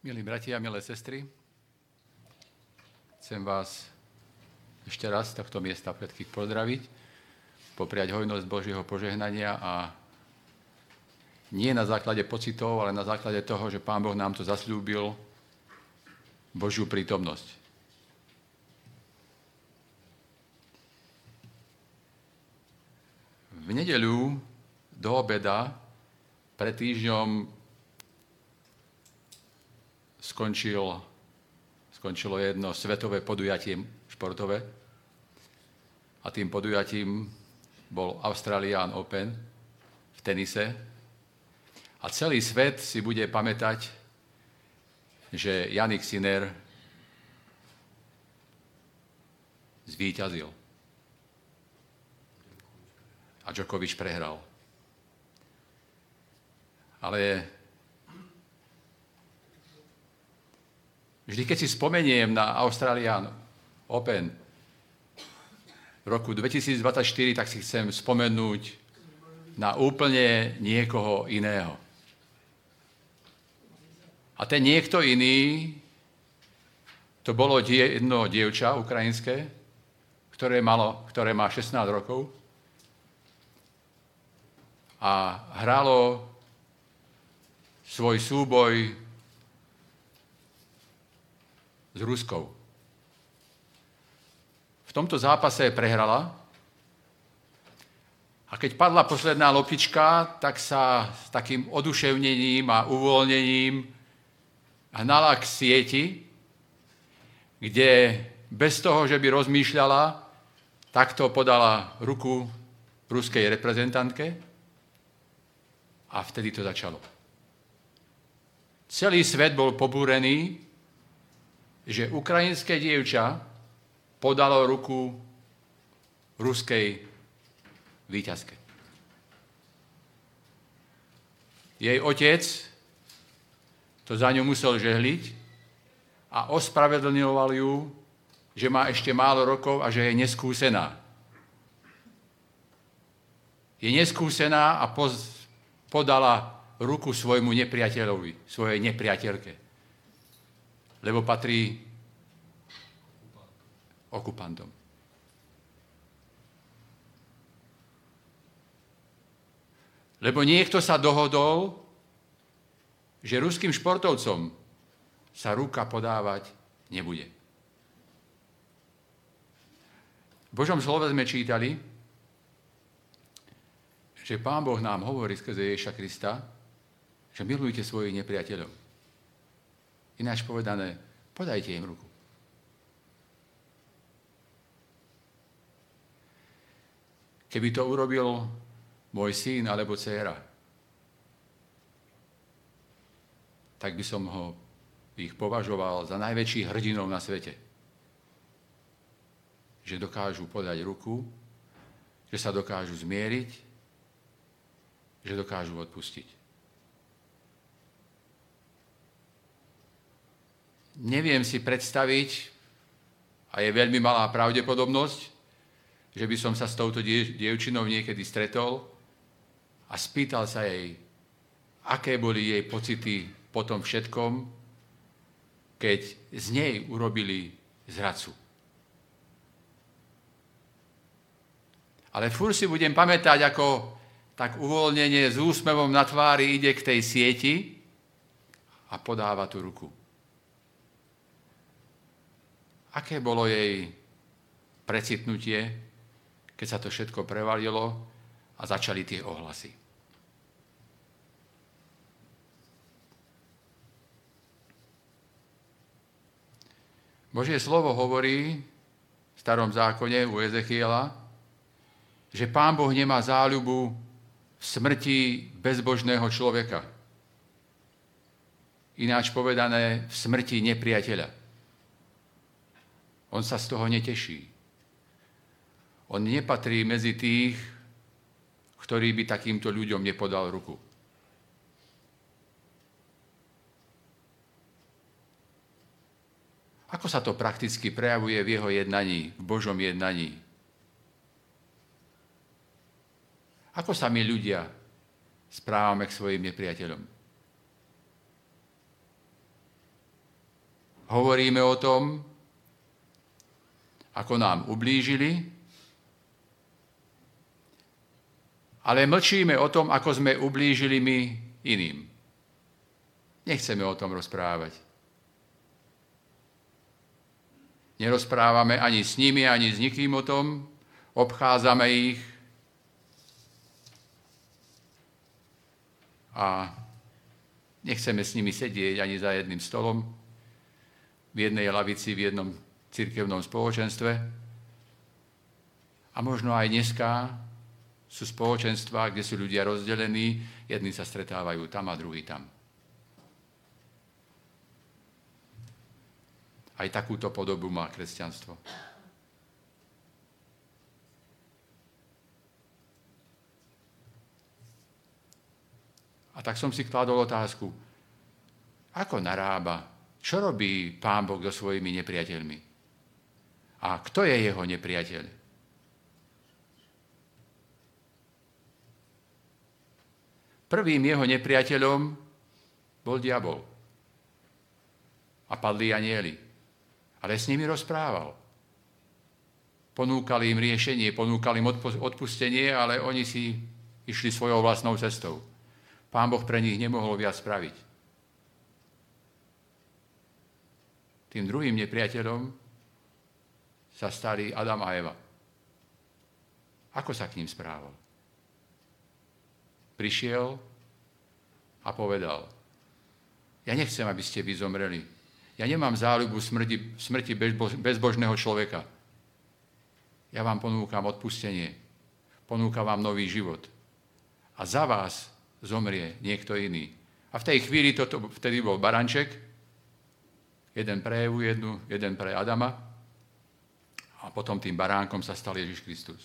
Milí bratia, milé sestry, chcem vás ešte raz z tohto miesta všetkých pozdraviť, popriať hojnosť Božieho požehnania a nie na základe pocitov, ale na základe toho, že Pán Boh nám to zasľúbil, Božiu prítomnosť. V nedeľu do obeda pred týždňom skončil, skončilo jedno svetové podujatie športové a tým podujatím bol Australian Open v tenise a celý svet si bude pamätať, že Janik Sinner zvíťazil. A Djokovic prehral. Ale Vždy, keď si spomeniem na Australian Open v roku 2024, tak si chcem spomenúť na úplne niekoho iného. A ten niekto iný, to bolo die, jedno dievča ukrajinské, ktoré, malo, ktoré má 16 rokov a hralo svoj súboj s Ruskou. V tomto zápase prehrala a keď padla posledná lopička, tak sa s takým oduševnením a uvoľnením hnala k sieti, kde bez toho, že by rozmýšľala, takto podala ruku ruskej reprezentantke a vtedy to začalo. Celý svet bol pobúrený že ukrajinské dievča podalo ruku ruskej výťazke. Jej otec to za ňu musel žehliť a ospravedlňoval ju, že má ešte málo rokov a že je neskúsená. Je neskúsená a podala ruku svojmu nepriateľovi, svojej nepriateľke lebo patrí okupantom. Lebo niekto sa dohodol, že ruským športovcom sa ruka podávať nebude. V Božom slove sme čítali, že Pán Boh nám hovorí skrze Ježiša Krista, že milujte svojich nepriateľov. Ináč povedané, podajte im ruku. Keby to urobil môj syn alebo dcéra, tak by som ho ich považoval za najväčších hrdinov na svete. Že dokážu podať ruku, že sa dokážu zmieriť, že dokážu odpustiť. Neviem si predstaviť, a je veľmi malá pravdepodobnosť, že by som sa s touto dievčinou niekedy stretol a spýtal sa jej, aké boli jej pocity po tom všetkom, keď z nej urobili zradcu. Ale fur si budem pamätať, ako tak uvoľnenie s úsmevom na tvári ide k tej sieti a podáva tú ruku. Aké bolo jej precitnutie, keď sa to všetko prevalilo a začali tie ohlasy. Božie slovo hovorí v starom zákone u Ezechiela, že pán Boh nemá záľubu v smrti bezbožného človeka. Ináč povedané, v smrti nepriateľa. On sa z toho neteší. On nepatrí medzi tých, ktorý by takýmto ľuďom nepodal ruku. Ako sa to prakticky prejavuje v jeho jednaní, v Božom jednaní? Ako sa my ľudia správame k svojim nepriateľom? hovoríme o tom, ako nám ublížili, ale mlčíme o tom, ako sme ublížili my iným. Nechceme o tom rozprávať. Nerozprávame ani s nimi, ani s nikým o tom, obchádzame ich a nechceme s nimi sedieť ani za jedným stolom, v jednej lavici, v jednom cirkevnom spoločenstve. A možno aj dneska sú spoločenstva, kde sú ľudia rozdelení, jedni sa stretávajú tam a druhý tam. Aj takúto podobu má kresťanstvo. A tak som si kladol otázku, ako narába, čo robí pán Boh so svojimi nepriateľmi? A kto je jeho nepriateľ? Prvým jeho nepriateľom bol diabol. A padli anieli. Ale s nimi rozprával. Ponúkali im riešenie, ponúkali im odpustenie, ale oni si išli svojou vlastnou cestou. Pán Boh pre nich nemohol viac spraviť. Tým druhým nepriateľom sa stali Adam a Eva. Ako sa k ním správal? prišiel a povedal, ja nechcem, aby ste vy zomreli. Ja nemám záľubu smrti, smrti bezbožného človeka. Ja vám ponúkam odpustenie. Ponúkam vám nový život. A za vás zomrie niekto iný. A v tej chvíli toto, vtedy bol baranček, jeden pre Evu, jednu, jeden pre Adama a potom tým baránkom sa stal Ježiš Kristus.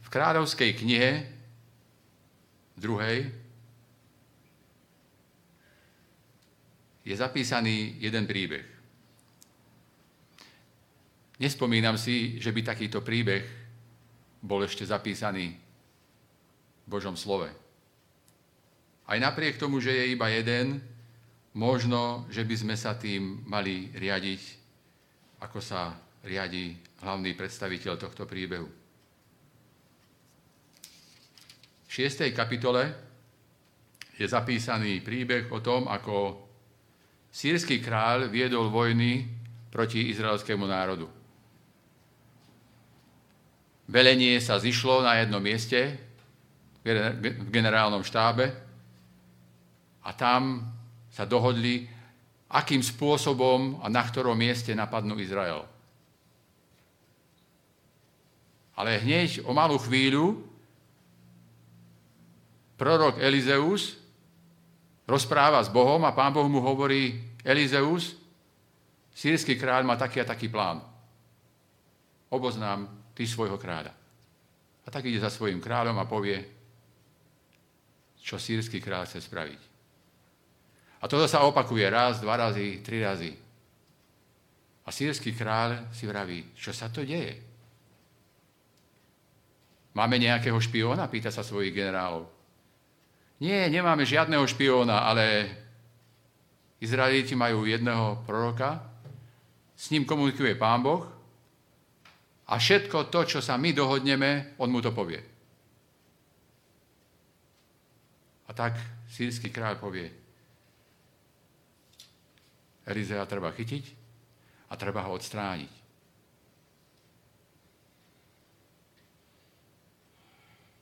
V kráľovskej knihe druhej je zapísaný jeden príbeh. Nespomínam si, že by takýto príbeh bol ešte zapísaný v Božom slove. Aj napriek tomu, že je iba jeden, možno, že by sme sa tým mali riadiť, ako sa riadi hlavný predstaviteľ tohto príbehu. 6. kapitole je zapísaný príbeh o tom, ako sírsky kráľ viedol vojny proti izraelskému národu. Velenie sa zišlo na jednom mieste v generálnom štábe a tam sa dohodli, akým spôsobom a na ktorom mieste napadnú Izrael. Ale hneď o malú chvíľu prorok Elizeus rozpráva s Bohom a pán Boh mu hovorí, Elizeus, sírsky kráľ má taký a taký plán. Oboznám ty svojho kráľa. A tak ide za svojim kráľom a povie, čo sírsky kráľ chce spraviť. A toto sa opakuje raz, dva razy, tri razy. A sírsky kráľ si vraví, čo sa to deje? Máme nejakého špióna? Pýta sa svojich generálov. Nie, nemáme žiadneho špióna, ale Izraeliti majú jedného proroka, s ním komunikuje Pán Boh a všetko to, čo sa my dohodneme, on mu to povie. A tak sírsky kráľ povie, Elizea treba chytiť a treba ho odstrániť.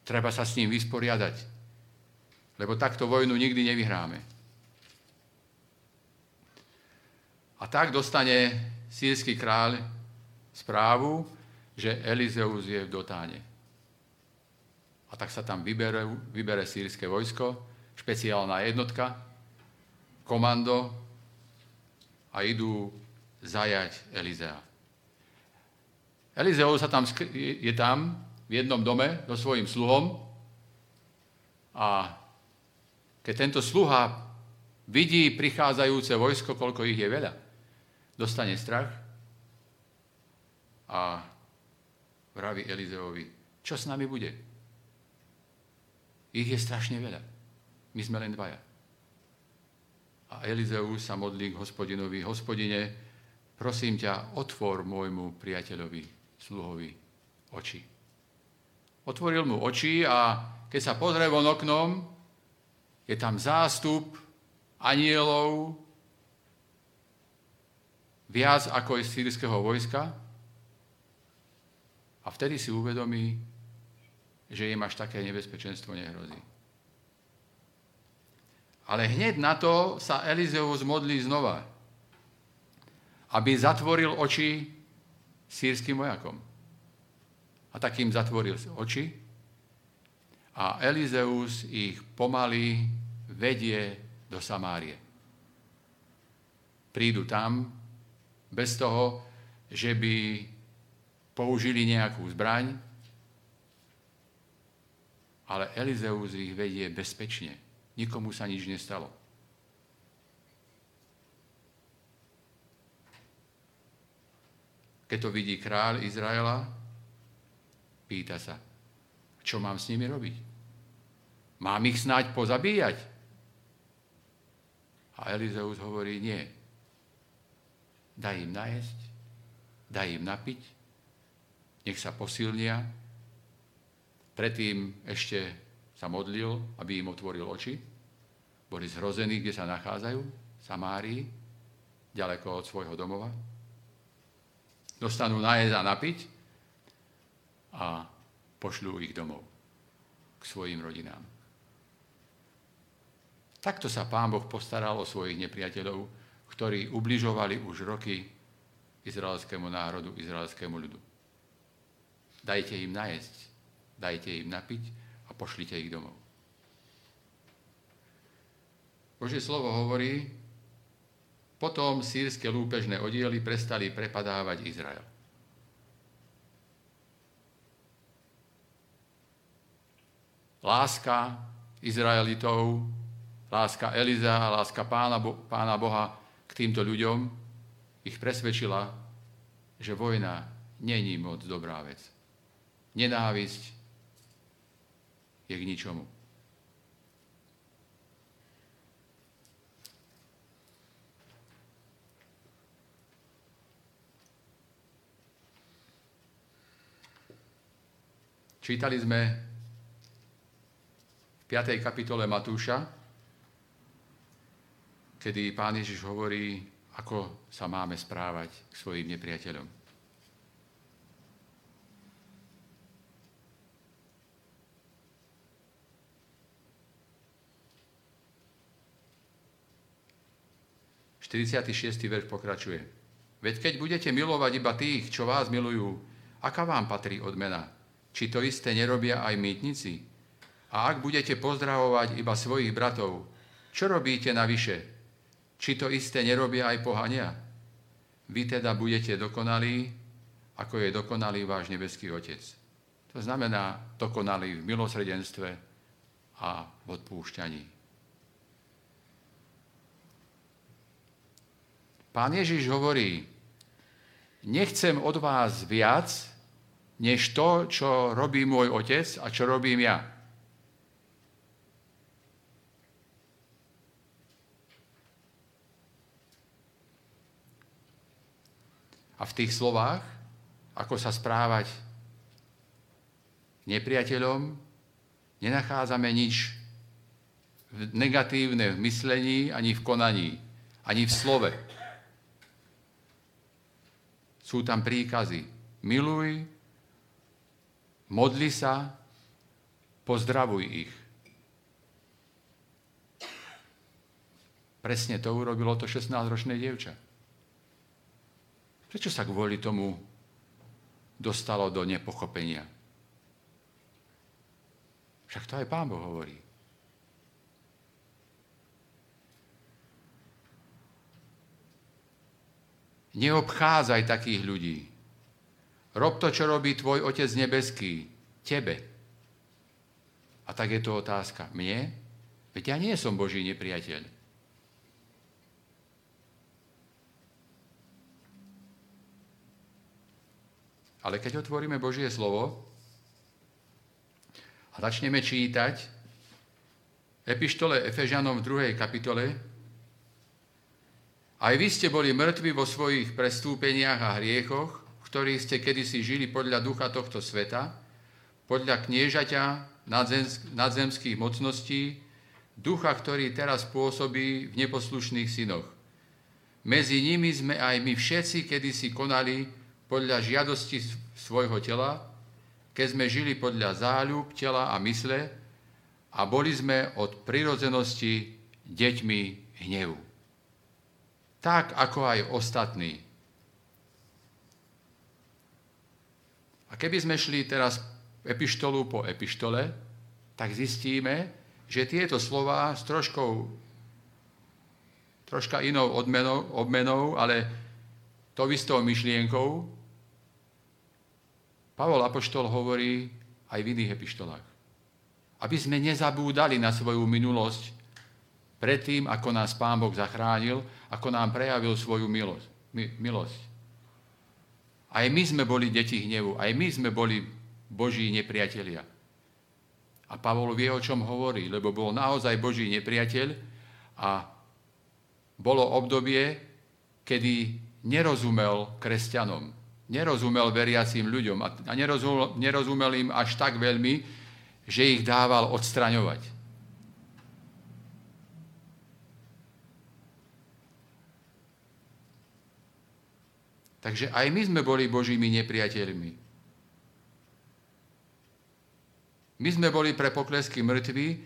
Treba sa s ním vysporiadať lebo takto vojnu nikdy nevyhráme. A tak dostane sírsky kráľ správu, že Elizeus je v Dotáne. A tak sa tam vybere, vybere sírske vojsko, špeciálna jednotka, komando a idú zajať Elizea. Elizeus sa tam, je tam v jednom dome so svojím sluhom a keď tento sluha vidí prichádzajúce vojsko, koľko ich je veľa, dostane strach a vraví Elizeovi, čo s nami bude? Ich je strašne veľa. My sme len dvaja. A Elizeus sa modlí k hospodinovi, hospodine, prosím ťa, otvor môjmu priateľovi, sluhovi, oči. Otvoril mu oči a keď sa pozrie von oknom, je tam zástup anielov, viac ako je sírskeho vojska. A vtedy si uvedomí, že im až také nebezpečenstvo nehrozí. Ale hneď na to sa Elizeus modlí znova, aby zatvoril oči sírským vojakom. A takým zatvoril oči a Elizeus ich pomaly vedie do Samárie. Prídu tam bez toho, že by použili nejakú zbraň, ale Elizeus ich vedie bezpečne. Nikomu sa nič nestalo. Keď to vidí kráľ Izraela, pýta sa, čo mám s nimi robiť? Mám ich snáď pozabíjať? A Elizeus hovorí, nie. Daj im najesť, daj im napiť, nech sa posilnia. Predtým ešte sa modlil, aby im otvoril oči. Boli zhrození, kde sa nachádzajú, v Samárii, ďaleko od svojho domova. Dostanú najesť a napiť a pošľú ich domov k svojim rodinám. Takto sa pán Boh postaral o svojich nepriateľov, ktorí ubližovali už roky izraelskému národu, izraelskému ľudu. Dajte im najesť, dajte im napiť a pošlite ich domov. Božie slovo hovorí, potom sírske lúpežné odiely prestali prepadávať Izrael. Láska Izraelitov láska Eliza láska pána, pána Boha k týmto ľuďom ich presvedčila, že vojna není moc dobrá vec. Nenávisť je k ničomu. Čítali sme v 5. kapitole Matúša, kedy pán Ježiš hovorí, ako sa máme správať k svojim nepriateľom. Štyridsiaty verš pokračuje. Veď keď budete milovať iba tých, čo vás milujú, aká vám patrí odmena? Či to isté nerobia aj mýtnici? A ak budete pozdravovať iba svojich bratov, čo robíte navyše? Či to isté nerobia aj pohania? Vy teda budete dokonalí, ako je dokonalý váš nebeský Otec. To znamená dokonalý v milosredenstve a v odpúšťaní. Pán Ježiš hovorí, nechcem od vás viac, než to, čo robí môj otec a čo robím ja. A v tých slovách, ako sa správať nepriateľom, nenachádzame nič negatívne v myslení, ani v konaní, ani v slove. Sú tam príkazy. Miluj, modli sa, pozdravuj ich. Presne to urobilo to 16-ročné dievča. Prečo sa kvôli tomu dostalo do nepochopenia? Však to aj Pán Boh hovorí. Neobchádzaj takých ľudí. Rob to, čo robí tvoj Otec nebeský. Tebe. A tak je to otázka. Mne? Veď ja nie som Boží nepriateľ. Ale keď otvoríme Božie slovo a začneme čítať epištole Efežanom v 2. kapitole, Aj vy ste boli mŕtvi vo svojich prestúpeniach a hriechoch, v ktorých ste kedysi žili podľa ducha tohto sveta, podľa kniežaťa nadzemských mocností, ducha, ktorý teraz pôsobí v neposlušných synoch. Medzi nimi sme aj my všetci kedysi konali podľa žiadosti svojho tela, keď sme žili podľa záľub tela a mysle a boli sme od prirodzenosti deťmi hnevu. Tak ako aj ostatní. A keby sme šli teraz epištolu po epištole, tak zistíme, že tieto slova s troškou, troška inou odmenou, obmenou, ale to istou myšlienkou, Pavol Apoštol hovorí aj v iných epištolách. Aby sme nezabúdali na svoju minulosť predtým, ako nás Pán Boh zachránil, ako nám prejavil svoju milosť. milosť. Aj my sme boli deti hnevu, aj my sme boli Boží nepriatelia. A Pavol vie, o čom hovorí, lebo bol naozaj Boží nepriateľ a bolo obdobie, kedy nerozumel kresťanom, nerozumel veriacím ľuďom a nerozumel, nerozumel im až tak veľmi, že ich dával odstraňovať. Takže aj my sme boli Božími nepriateľmi. My sme boli pre poklesky mŕtvi,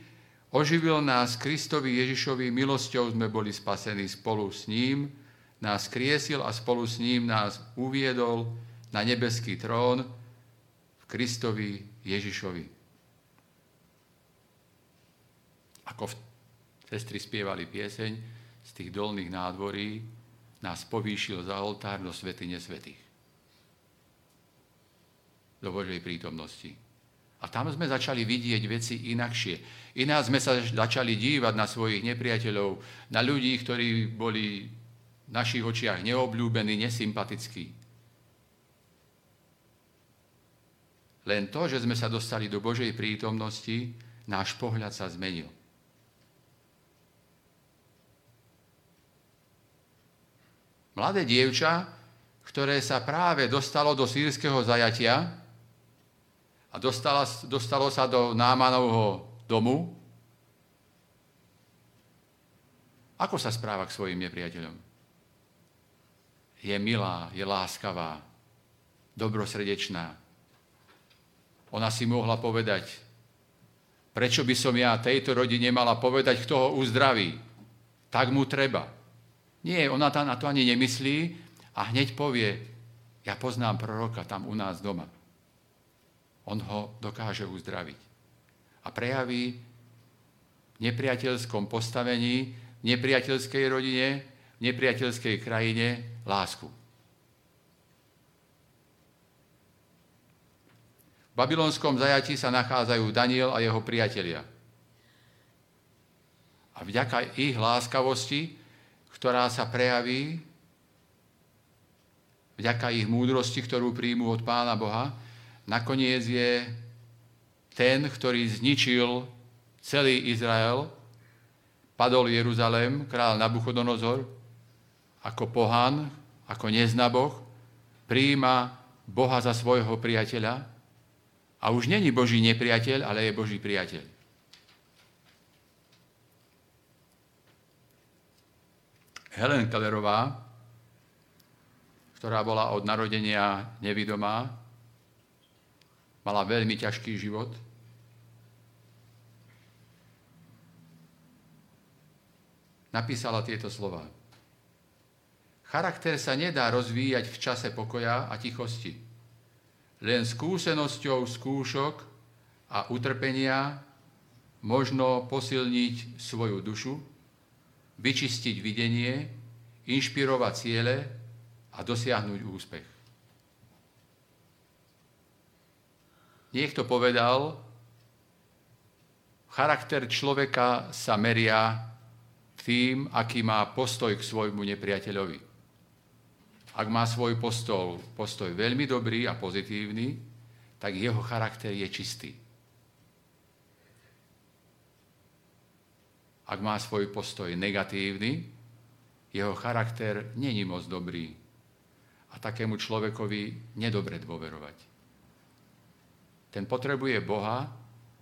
oživil nás Kristovi Ježišovi, milosťou sme boli spasení spolu s ním, nás kriesil a spolu s ním nás uviedol na nebeský trón v Kristovi Ježišovi. Ako v sestry spievali pieseň z tých dolných nádvorí, nás povýšil za oltár do svety nesvetých. Do Božej prítomnosti. A tam sme začali vidieť veci inakšie. Iná sme sa začali dívať na svojich nepriateľov, na ľudí, ktorí boli v našich očiach neobľúbení, nesympatickí. Len to, že sme sa dostali do Božej prítomnosti, náš pohľad sa zmenil. Mladé dievča, ktoré sa práve dostalo do sírskeho zajatia, a dostala, dostalo sa do Námanovho domu, ako sa správa k svojim nepriateľom? Je milá, je láskavá, dobrosrdečná. Ona si mohla povedať, prečo by som ja tejto rodine mala povedať, kto ho uzdraví. Tak mu treba. Nie, ona tam na to ani nemyslí a hneď povie, ja poznám proroka tam u nás doma on ho dokáže uzdraviť. A prejaví v nepriateľskom postavení, v nepriateľskej rodine, v nepriateľskej krajine lásku. V babylonskom zajatí sa nachádzajú Daniel a jeho priatelia. A vďaka ich láskavosti, ktorá sa prejaví, vďaka ich múdrosti, ktorú príjmu od Pána Boha, nakoniec je ten, ktorý zničil celý Izrael, padol Jeruzalém, král Nabuchodonozor, ako pohan, ako neznaboch, prijíma Boha za svojho priateľa a už není Boží nepriateľ, ale je Boží priateľ. Helen Kellerová, ktorá bola od narodenia nevidomá, Mala veľmi ťažký život. Napísala tieto slova. Charakter sa nedá rozvíjať v čase pokoja a tichosti. Len skúsenosťou skúšok a utrpenia možno posilniť svoju dušu, vyčistiť videnie, inšpirovať ciele a dosiahnuť úspech. Niekto povedal, charakter človeka sa meria tým, aký má postoj k svojmu nepriateľovi. Ak má svoj postoj, postoj veľmi dobrý a pozitívny, tak jeho charakter je čistý. Ak má svoj postoj negatívny, jeho charakter není moc dobrý a takému človekovi nedobre dôverovať. Ten potrebuje Boha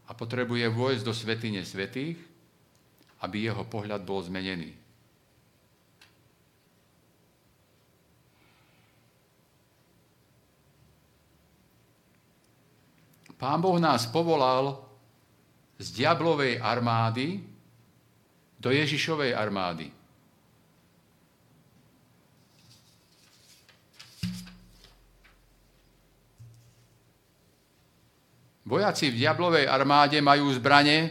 a potrebuje vojsť do svetine svetých, aby jeho pohľad bol zmenený. Pán Boh nás povolal z diablovej armády do Ježišovej armády. Vojaci v diablovej armáde majú zbranie,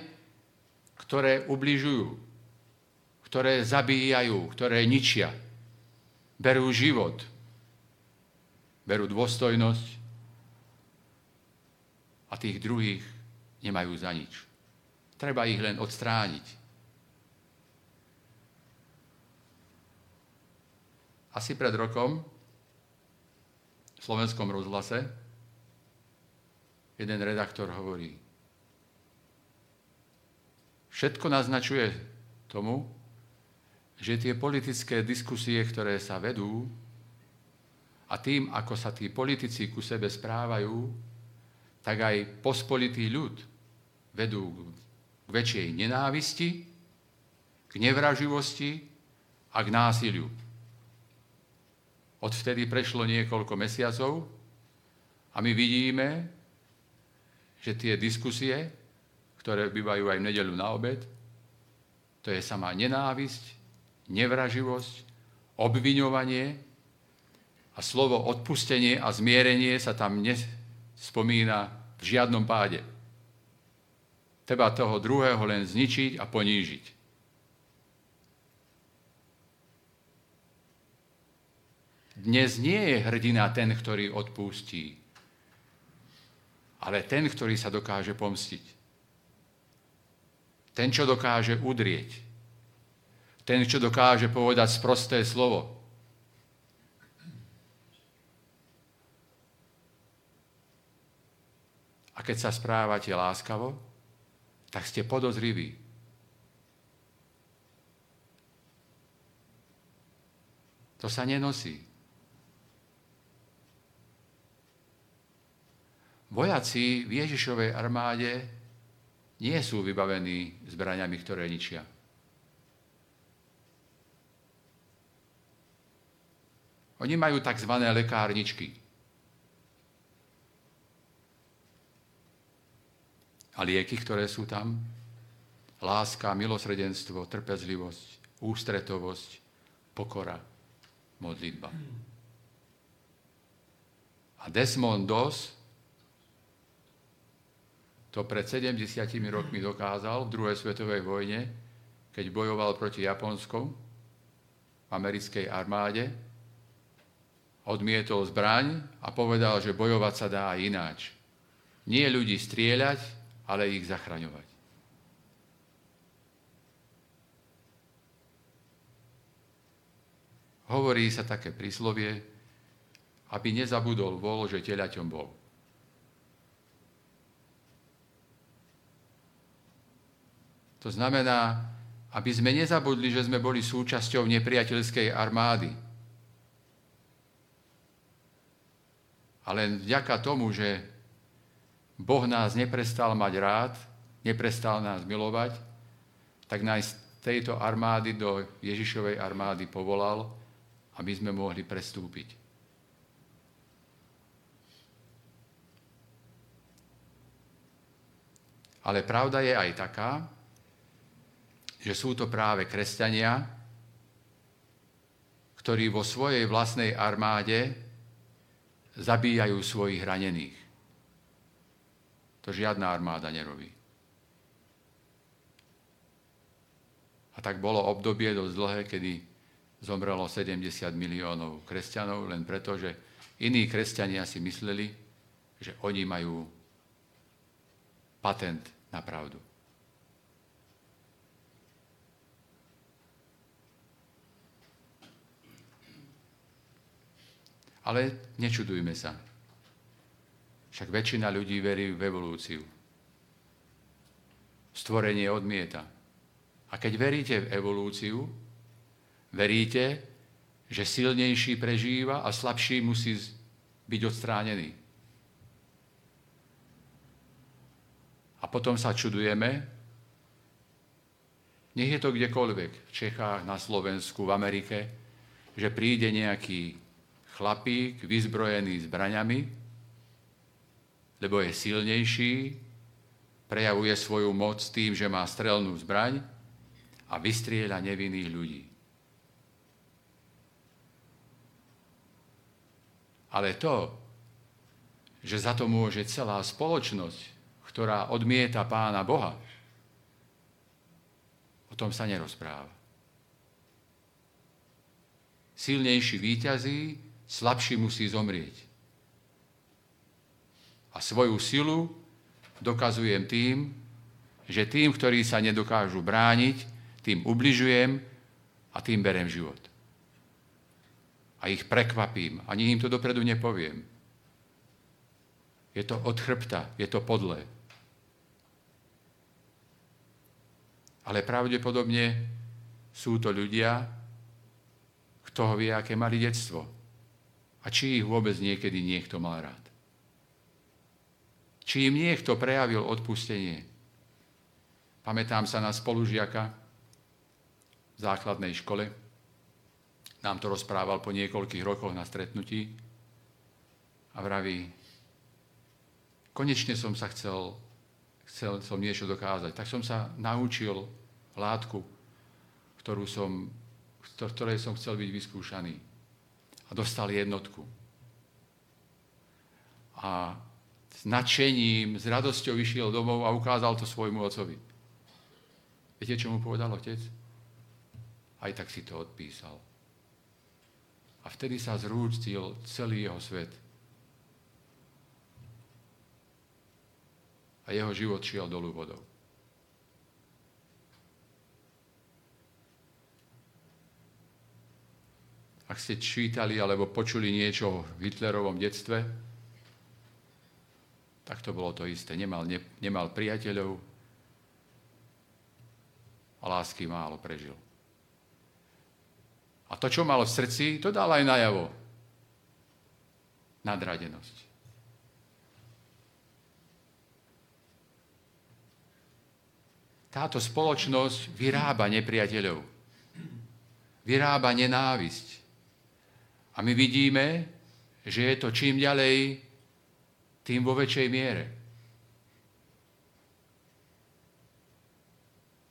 ktoré ubližujú, ktoré zabíjajú, ktoré ničia. Berú život, berú dôstojnosť, a tých druhých nemajú za nič. Treba ich len odstrániť. Asi pred rokom v slovenskom rozhlase jeden redaktor hovorí, všetko naznačuje tomu, že tie politické diskusie, ktoré sa vedú a tým, ako sa tí politici ku sebe správajú, tak aj pospolitý ľud vedú k väčšej nenávisti, k nevraživosti a k násiliu. Odvtedy prešlo niekoľko mesiacov a my vidíme, že tie diskusie, ktoré bývajú aj v nedelu na obed, to je samá nenávisť, nevraživosť, obviňovanie a slovo odpustenie a zmierenie sa tam spomína v žiadnom páde. Treba toho druhého len zničiť a ponížiť. Dnes nie je hrdina ten, ktorý odpustí, ale ten, ktorý sa dokáže pomstiť. Ten, čo dokáže udrieť. Ten, čo dokáže povedať sprosté slovo. A keď sa správate láskavo, tak ste podozriví. To sa nenosí. Vojaci v Ježišovej armáde nie sú vybavení zbraniami, ktoré ničia. Oni majú tzv. lekárničky. a lieky, ktoré sú tam. Láska, milosredenstvo, trpezlivosť, ústretovosť, pokora, modlitba. A Desmond Doss to pred 70 rokmi dokázal v druhej svetovej vojne, keď bojoval proti Japonsku americkej armáde, odmietol zbraň a povedal, že bojovať sa dá ináč. Nie ľudí strieľať, ale ich zachraňovať. Hovorí sa také príslovie, aby nezabudol vol, že telaťom bol. To znamená, aby sme nezabudli, že sme boli súčasťou nepriateľskej armády. Ale vďaka tomu, že Boh nás neprestal mať rád, neprestal nás milovať, tak nás tejto armády do Ježišovej armády povolal, aby sme mohli prestúpiť. Ale pravda je aj taká, že sú to práve kresťania, ktorí vo svojej vlastnej armáde zabíjajú svojich ranených. To žiadna armáda nerobí. A tak bolo obdobie dosť dlhé, kedy zomrelo 70 miliónov kresťanov, len preto, že iní kresťania si mysleli, že oni majú patent na pravdu. Ale nečudujme sa. Však väčšina ľudí verí v evolúciu. Stvorenie odmieta. A keď veríte v evolúciu, Veríte, že silnejší prežíva a slabší musí byť odstránený. A potom sa čudujeme, nech je to kdekoľvek, v Čechách, na Slovensku, v Amerike, že príde nejaký chlapík vyzbrojený zbraňami, lebo je silnejší, prejavuje svoju moc tým, že má strelnú zbraň a vystrieľa nevinných ľudí. Ale to, že za to môže celá spoločnosť, ktorá odmieta pána Boha, o tom sa nerozpráva. Silnejší výťazí, slabší musí zomrieť. A svoju silu dokazujem tým, že tým, ktorí sa nedokážu brániť, tým ubližujem a tým berem život a ich prekvapím. Ani im to dopredu nepoviem. Je to od chrbta, je to podlé. Ale pravdepodobne sú to ľudia, kto vie, aké mali detstvo. A či ich vôbec niekedy niekto mal rád. Či im niekto prejavil odpustenie. Pamätám sa na spolužiaka v základnej škole, nám to rozprával po niekoľkých rokoch na stretnutí a vraví, konečne som sa chcel, chcel som niečo dokázať. Tak som sa naučil látku, ktorú som, ktorej som chcel byť vyskúšaný. A dostal jednotku. A s nadšením, s radosťou vyšiel domov a ukázal to svojmu ocovi. Viete, čo mu povedal otec? Aj tak si to odpísal. A vtedy sa zrúctil celý jeho svet. A jeho život šiel dolu vodou. Ak ste čítali alebo počuli niečo o Hitlerovom detstve, tak to bolo to isté. Nemal, ne, nemal priateľov a lásky málo prežil. A to, čo mal v srdci, to dal aj najavo. Nadradenosť. Táto spoločnosť vyrába nepriateľov. Vyrába nenávisť. A my vidíme, že je to čím ďalej, tým vo väčšej miere.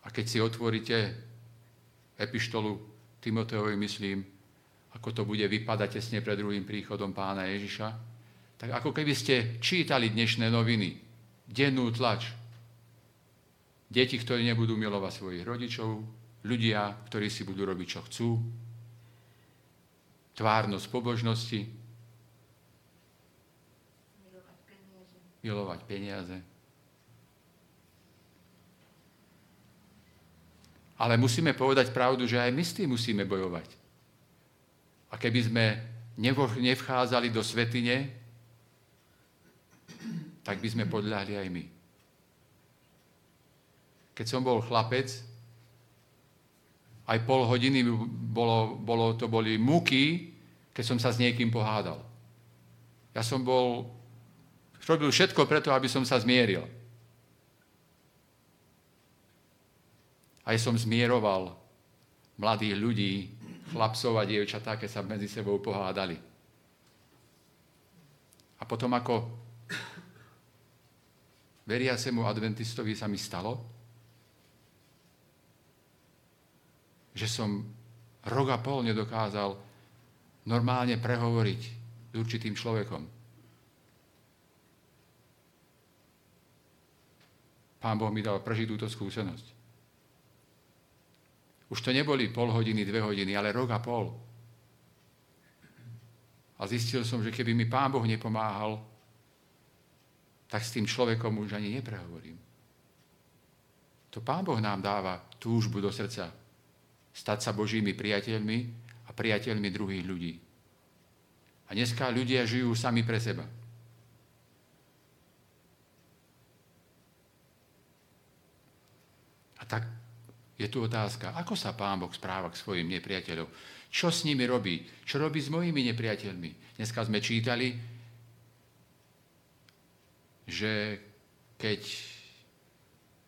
A keď si otvoríte epištolu Timoteovi myslím, ako to bude vypadať tesne pred druhým príchodom pána Ježiša, tak ako keby ste čítali dnešné noviny, dennú tlač. Deti, ktorí nebudú milovať svojich rodičov, ľudia, ktorí si budú robiť, čo chcú, tvárnosť pobožnosti, milovať peniaze. Milovať peniaze. Ale musíme povedať pravdu, že aj my s tým musíme bojovať. A keby sme nevchádzali do svetine, tak by sme podľahli aj my. Keď som bol chlapec, aj pol hodiny bolo, bolo, to boli múky, keď som sa s niekým pohádal. Ja som bol, robil všetko preto, aby som sa zmieril. Aj som zmieroval mladých ľudí, chlapcov a dievčatá, keď sa medzi sebou pohádali. A potom ako veriacemu adventistovi sa mi stalo, že som rok a pol nedokázal normálne prehovoriť s určitým človekom. Pán Boh mi dal prežiť túto skúsenosť. Už to neboli pol hodiny, dve hodiny, ale rok a pol. A zistil som, že keby mi Pán Boh nepomáhal, tak s tým človekom už ani neprehovorím. To Pán Boh nám dáva túžbu do srdca stať sa Božími priateľmi a priateľmi druhých ľudí. A dneska ľudia žijú sami pre seba. A tak je tu otázka, ako sa Pán Boh správa k svojim nepriateľom? Čo s nimi robí? Čo robí s mojimi nepriateľmi? Dneska sme čítali, že keď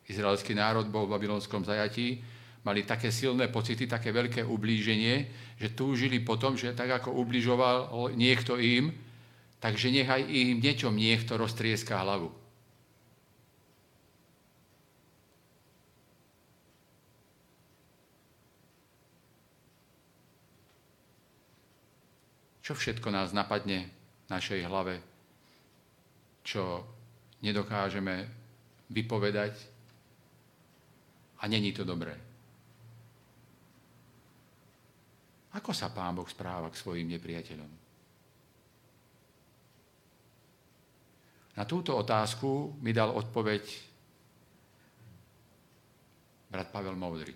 izraelský národ bol v babylonskom zajatí, mali také silné pocity, také veľké ublíženie, že túžili potom, že tak ako ubližoval niekto im, takže nechaj im deťom niekto roztrieská hlavu. Čo všetko nás napadne v našej hlave, čo nedokážeme vypovedať a není to dobré. Ako sa Pán Boh správa k svojim nepriateľom? Na túto otázku mi dal odpoveď brat Pavel Moudry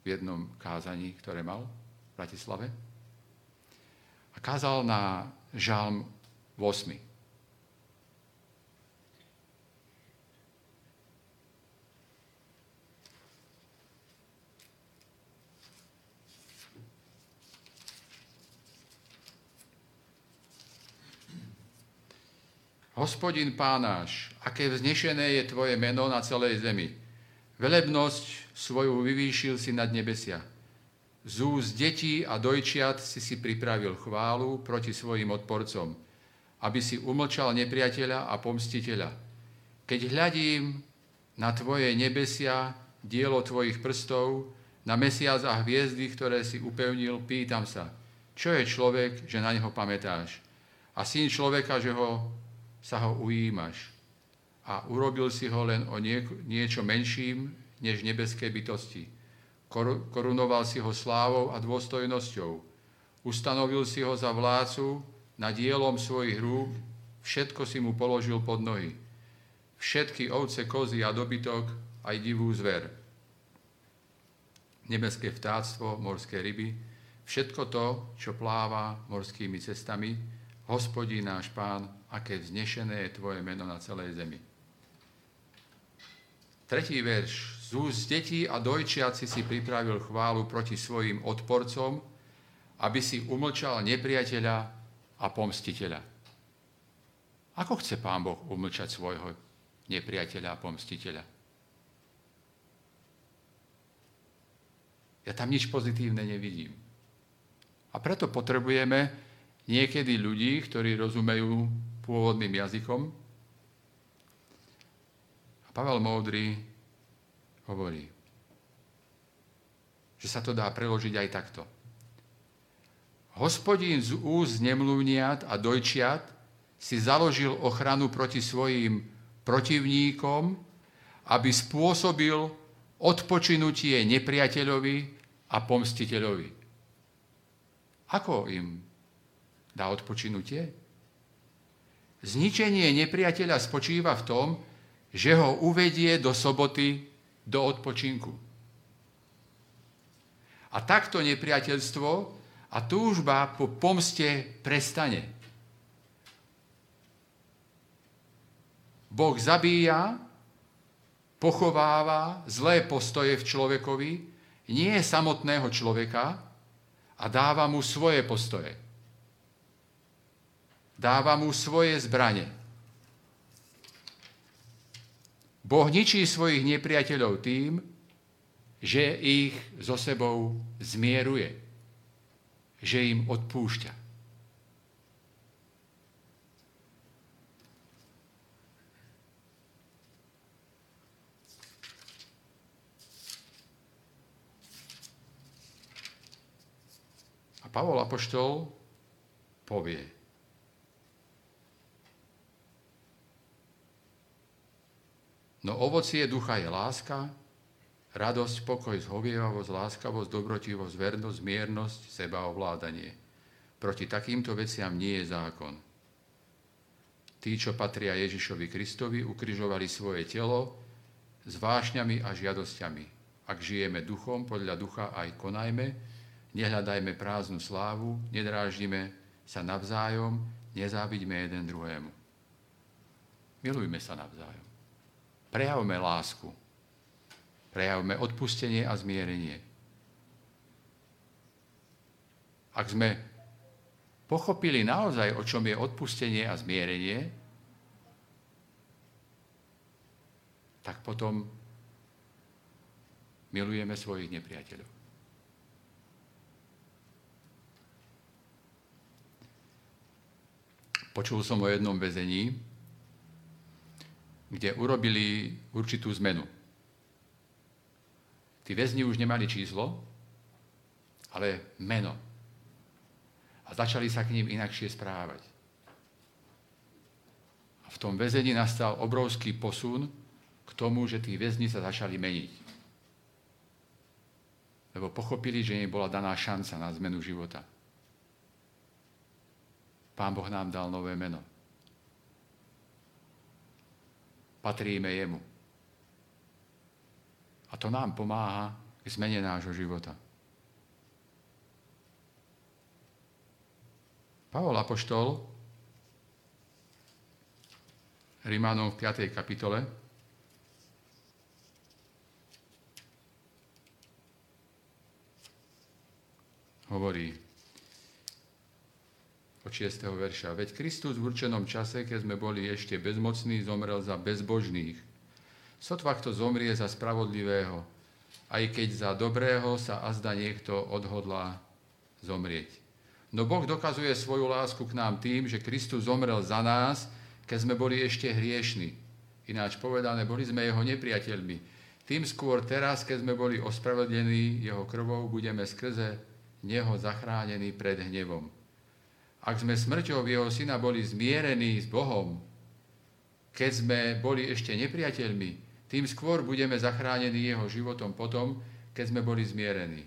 v jednom kázaní, ktoré mal v Bratislave. A kázal na žalm 8. Hospodin pánáš, aké vznešené je tvoje meno na celej zemi. Velebnosť svoju vyvýšil si nad nebesia. Z detí a dojčiat si si pripravil chválu proti svojim odporcom, aby si umlčal nepriateľa a pomstiteľa. Keď hľadím na tvoje nebesia, dielo tvojich prstov, na mesiac a hviezdy, ktoré si upevnil, pýtam sa, čo je človek, že na neho pamätáš? A syn človeka, že ho sa ho ujímaš a urobil si ho len o niečo menším než nebeské bytosti. Korunoval si ho slávou a dôstojnosťou. Ustanovil si ho za vlácu nad dielom svojich rúk, všetko si mu položil pod nohy. Všetky ovce, kozy a dobytok, aj divú zver. Nebeské vtáctvo, morské ryby, všetko to, čo pláva morskými cestami, hospodí náš pán aké vznešené je Tvoje meno na celej zemi. Tretí verš. Z úst detí a dojčiaci si pripravil chválu proti svojim odporcom, aby si umlčal nepriateľa a pomstiteľa. Ako chce Pán Boh umlčať svojho nepriateľa a pomstiteľa? Ja tam nič pozitívne nevidím. A preto potrebujeme niekedy ľudí, ktorí rozumejú pôvodným jazykom. A Pavel Moudry hovorí, že sa to dá preložiť aj takto. Hospodín z úst nemluvniat a dojčiat si založil ochranu proti svojim protivníkom, aby spôsobil odpočinutie nepriateľovi a pomstiteľovi. Ako im dá odpočinutie? Zničenie nepriateľa spočíva v tom, že ho uvedie do soboty do odpočinku. A takto nepriateľstvo a túžba po pomste prestane. Boh zabíja, pochováva zlé postoje v človekovi, nie samotného človeka a dáva mu svoje postoje dáva mu svoje zbranie. Boh ničí svojich nepriateľov tým, že ich so sebou zmieruje, že im odpúšťa. Pavol Apoštol povie, No ovocie ducha je láska, radosť, pokoj, zhovievavosť, láskavosť, dobrotivosť, vernosť, miernosť, sebaovládanie. Proti takýmto veciam nie je zákon. Tí, čo patria Ježišovi Kristovi, ukrižovali svoje telo s vášňami a žiadosťami. Ak žijeme duchom, podľa ducha aj konajme, nehľadajme prázdnu slávu, nedráždime sa navzájom, nezávidíme jeden druhému. Milujme sa navzájom. Prejavme lásku. prejavme odpustenie a zmierenie. Ak sme pochopili naozaj, o čom je odpustenie a zmierenie, tak potom milujeme svojich nepriateľov. Počul som o jednom väzení, kde urobili určitú zmenu. Tí väzni už nemali číslo, ale meno. A začali sa k ním inakšie správať. A v tom väzení nastal obrovský posun k tomu, že tí väzni sa začali meniť. Lebo pochopili, že im bola daná šanca na zmenu života. Pán Boh nám dal nové meno. Patríme Jemu. A to nám pomáha k zmene nášho života. Pavol Apoštol Rimanom v 5. kapitole hovorí, od 6. verša. Veď Kristus v určenom čase, keď sme boli ešte bezmocní, zomrel za bezbožných. Sotva kto zomrie za spravodlivého, aj keď za dobrého sa azda niekto odhodlá zomrieť. No Boh dokazuje svoju lásku k nám tým, že Kristus zomrel za nás, keď sme boli ešte hriešni. Ináč povedané, boli sme jeho nepriateľmi. Tým skôr teraz, keď sme boli ospravedlení jeho krvou, budeme skrze neho zachránení pred hnevom. Ak sme smrťou jeho syna boli zmierení s Bohom, keď sme boli ešte nepriateľmi, tým skôr budeme zachránení jeho životom potom, keď sme boli zmierení.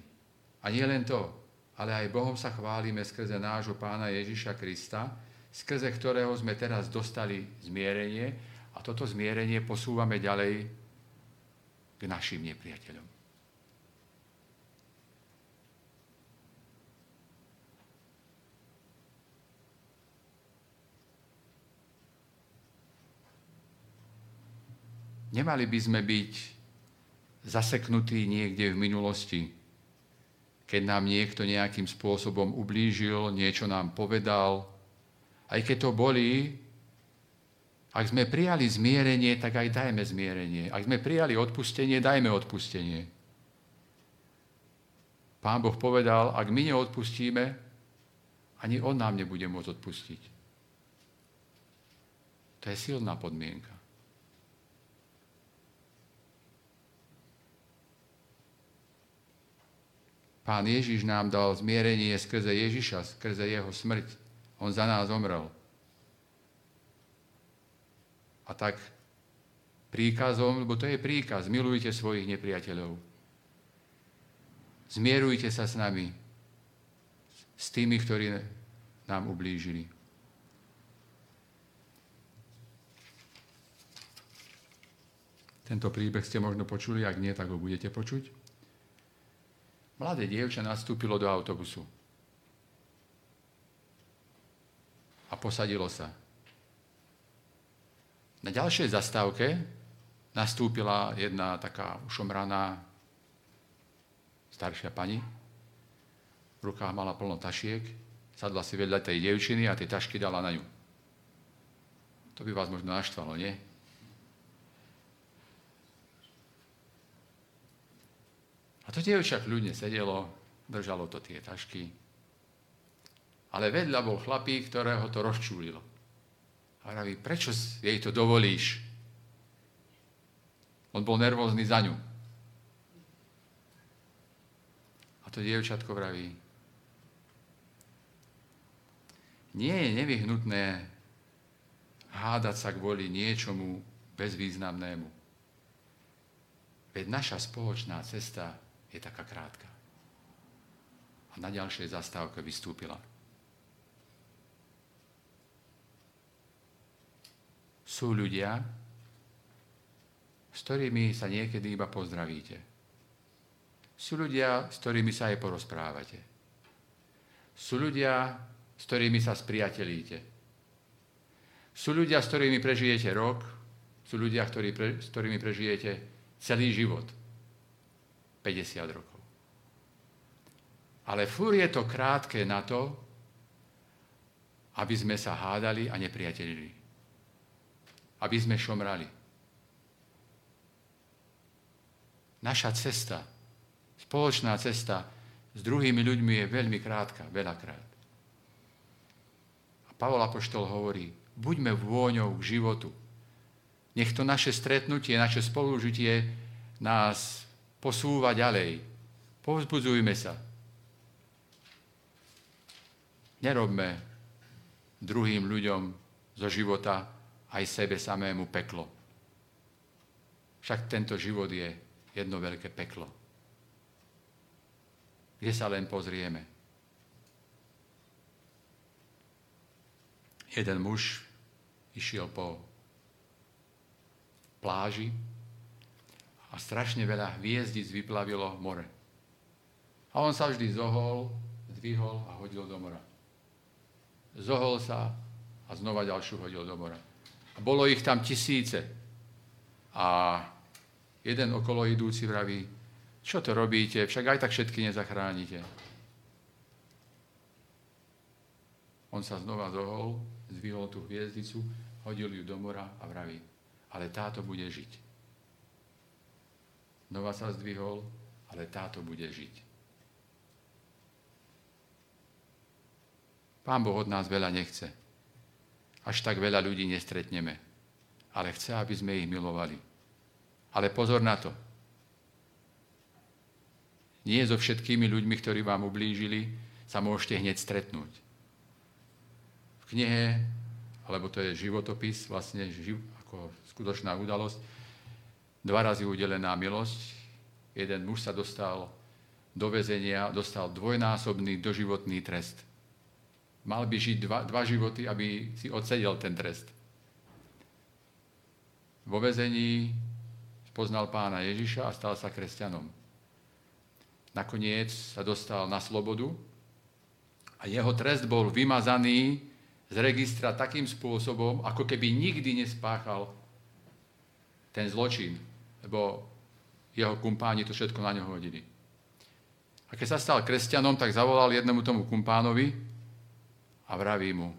A nie len to, ale aj Bohom sa chválime skrze nášho pána Ježiša Krista, skrze ktorého sme teraz dostali zmierenie a toto zmierenie posúvame ďalej k našim nepriateľom. Nemali by sme byť zaseknutí niekde v minulosti, keď nám niekto nejakým spôsobom ublížil, niečo nám povedal. Aj keď to boli, ak sme prijali zmierenie, tak aj dajme zmierenie. Ak sme prijali odpustenie, dajme odpustenie. Pán Boh povedal, ak my neodpustíme, ani On nám nebude môcť odpustiť. To je silná podmienka. Pán Ježiš nám dal zmierenie skrze Ježiša, skrze jeho smrť. On za nás zomrel. A tak príkazom, lebo to je príkaz, milujte svojich nepriateľov. Zmierujte sa s nami, s tými, ktorí nám ublížili. Tento príbeh ste možno počuli, ak nie, tak ho budete počuť. Mladé dievča nastúpilo do autobusu a posadilo sa. Na ďalšej zastávke nastúpila jedna taká ušomraná staršia pani. V rukách mala plno tašiek, sadla si vedľa tej dievčiny a tie tašky dala na ňu. To by vás možno naštvalo, nie? To dievča kľudne sedelo, držalo to tie tašky. Ale vedľa bol chlapík, ktorého to rozčúlilo. A vraví, prečo jej to dovolíš? On bol nervózny za ňu. A to dievčatko vraví, nie je nevyhnutné hádať sa kvôli niečomu bezvýznamnému. Veď naša spoločná cesta je taká krátka. A na ďalšej zastávke vystúpila. Sú ľudia, s ktorými sa niekedy iba pozdravíte. Sú ľudia, s ktorými sa aj porozprávate. Sú ľudia, s ktorými sa spriatelíte. Sú ľudia, s ktorými prežijete rok, sú ľudia, ktorí pre, s ktorými prežijete celý život. 50 rokov. Ale fúr je to krátke na to, aby sme sa hádali a nepriatelili. Aby sme šomrali. Naša cesta, spoločná cesta s druhými ľuďmi je veľmi krátka, veľakrát. A Pavol Apoštol hovorí, buďme vôňou k životu. Nech to naše stretnutie, naše spolužitie nás posúva ďalej. Povzbudzujme sa. Nerobme druhým ľuďom zo života aj sebe samému peklo. Však tento život je jedno veľké peklo. Kde sa len pozrieme. Jeden muž išiel po pláži a strašne veľa hviezdic vyplavilo more. A on sa vždy zohol, zdvihol a hodil do mora. Zohol sa a znova ďalšiu hodil do mora. A bolo ich tam tisíce. A jeden okolo idúci vraví, čo to robíte, však aj tak všetky nezachránite. On sa znova zohol, zdvihol tú hviezdicu, hodil ju do mora a vraví, ale táto bude žiť. Nova sa zdvihol, ale táto bude žiť. Pán Boh od nás veľa nechce. Až tak veľa ľudí nestretneme. Ale chce, aby sme ich milovali. Ale pozor na to. Nie so všetkými ľuďmi, ktorí vám ublížili, sa môžete hneď stretnúť. V knihe, alebo to je životopis, vlastne ako skutočná udalosť, dva razy udelená milosť. Jeden muž sa dostal do väzenia, dostal dvojnásobný doživotný trest. Mal by žiť dva, dva životy, aby si odsedel ten trest. Vo väzení poznal pána Ježiša a stal sa kresťanom. Nakoniec sa dostal na slobodu a jeho trest bol vymazaný z registra takým spôsobom, ako keby nikdy nespáchal ten zločin, lebo jeho kumpáni to všetko na ňo hodili. A keď sa stal kresťanom, tak zavolal jednému tomu kumpánovi a vraví mu,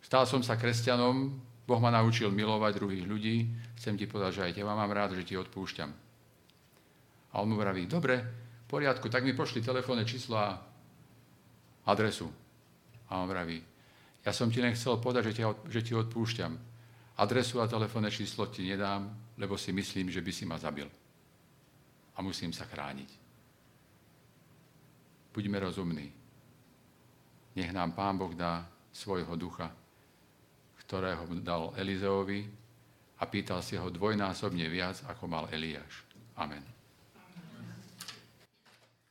stal som sa kresťanom, Boh ma naučil milovať druhých ľudí, chcem ti povedať, že aj teba mám rád, že ti odpúšťam. A on mu vraví, dobre, v poriadku, tak mi pošli telefónne číslo a adresu. A on vraví, ja som ti len chcel povedať, že ti odpúšťam. Adresu a telefónne číslo ti nedám, lebo si myslím, že by si ma zabil. A musím sa chrániť. Buďme rozumní. Nech nám Pán Boh dá svojho ducha, ktorého dal Elizeovi a pýtal si ho dvojnásobne viac, ako mal Eliáš. Amen.